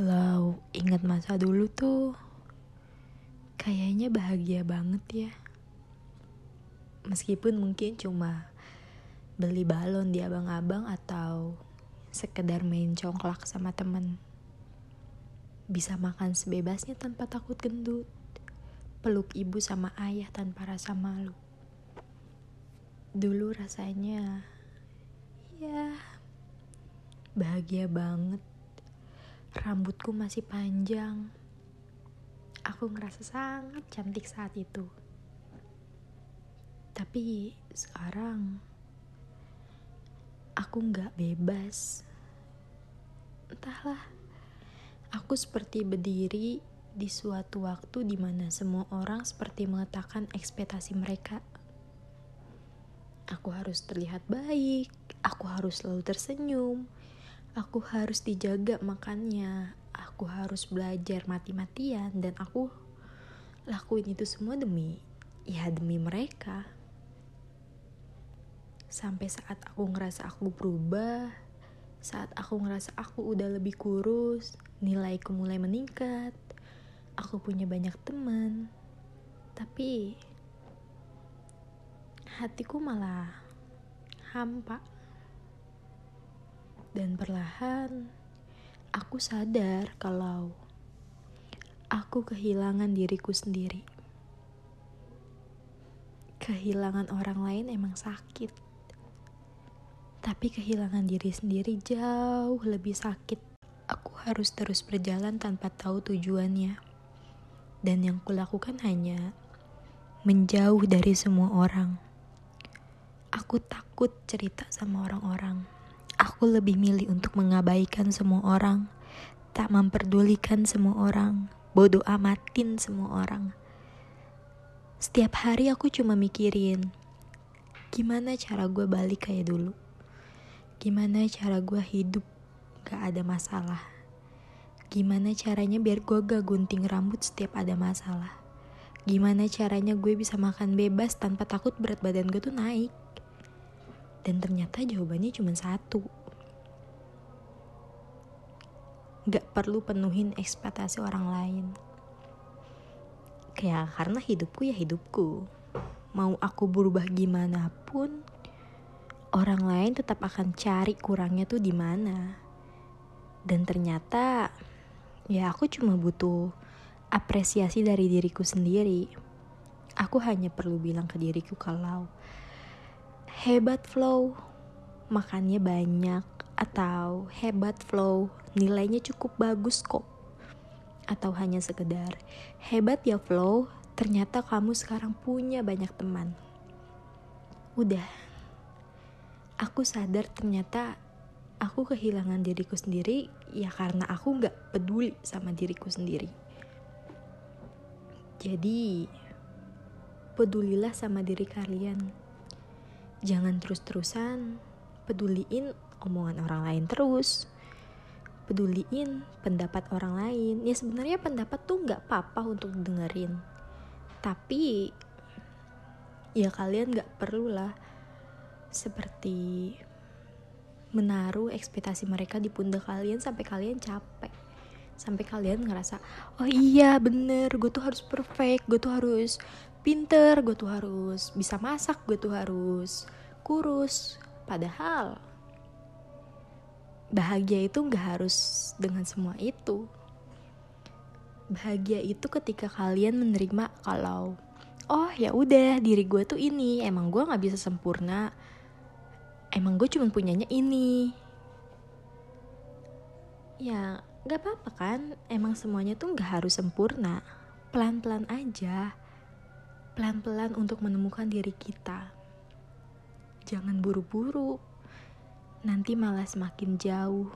Kalau ingat masa dulu tuh kayaknya bahagia banget ya. Meskipun mungkin cuma beli balon di abang-abang atau sekedar main congklak sama temen. Bisa makan sebebasnya tanpa takut gendut. Peluk ibu sama ayah tanpa rasa malu. Dulu rasanya ya bahagia banget Rambutku masih panjang. Aku ngerasa sangat cantik saat itu. Tapi sekarang aku nggak bebas. Entahlah, aku seperti berdiri di suatu waktu di mana semua orang seperti mengatakan ekspektasi mereka. Aku harus terlihat baik, aku harus selalu tersenyum, Aku harus dijaga makannya. Aku harus belajar mati-matian dan aku lakuin itu semua demi ya demi mereka. Sampai saat aku ngerasa aku berubah, saat aku ngerasa aku udah lebih kurus, nilaiku mulai meningkat, aku punya banyak teman, tapi hatiku malah hampa. Dan perlahan aku sadar kalau aku kehilangan diriku sendiri. Kehilangan orang lain emang sakit. Tapi kehilangan diri sendiri jauh lebih sakit. Aku harus terus berjalan tanpa tahu tujuannya. Dan yang kulakukan hanya menjauh dari semua orang. Aku takut cerita sama orang-orang Aku lebih milih untuk mengabaikan semua orang, tak memperdulikan semua orang, bodoh amatin semua orang. Setiap hari aku cuma mikirin, gimana cara gue balik kayak dulu? Gimana cara gue hidup gak ada masalah? Gimana caranya biar gue gak gunting rambut setiap ada masalah? Gimana caranya gue bisa makan bebas tanpa takut berat badan gue tuh naik? Dan ternyata jawabannya cuma satu. Gak perlu penuhin ekspektasi orang lain. Kayak karena hidupku ya hidupku. Mau aku berubah gimana pun, orang lain tetap akan cari kurangnya tuh di mana. Dan ternyata ya aku cuma butuh apresiasi dari diriku sendiri. Aku hanya perlu bilang ke diriku kalau hebat flow, makannya banyak, atau hebat flow, nilainya cukup bagus kok. Atau hanya sekedar hebat ya flow, ternyata kamu sekarang punya banyak teman. Udah, aku sadar ternyata aku kehilangan diriku sendiri ya karena aku gak peduli sama diriku sendiri. Jadi, pedulilah sama diri kalian jangan terus-terusan peduliin omongan orang lain terus. Peduliin pendapat orang lain. Ya sebenarnya pendapat tuh nggak apa-apa untuk dengerin. Tapi ya kalian nggak perlu lah seperti menaruh ekspektasi mereka di pundak kalian sampai kalian capek. Sampai kalian ngerasa oh iya bener gue tuh harus perfect gue tuh harus pinter gue tuh harus bisa masak gue tuh harus kurus. Padahal bahagia itu gak harus dengan semua itu. Bahagia itu ketika kalian menerima kalau oh ya udah diri gue tuh ini emang gue nggak bisa sempurna emang gue cuma punyanya ini. Ya gak apa-apa kan emang semuanya tuh gak harus sempurna. Pelan-pelan aja. Pelan-pelan untuk menemukan diri kita. Jangan buru-buru, nanti malah semakin jauh.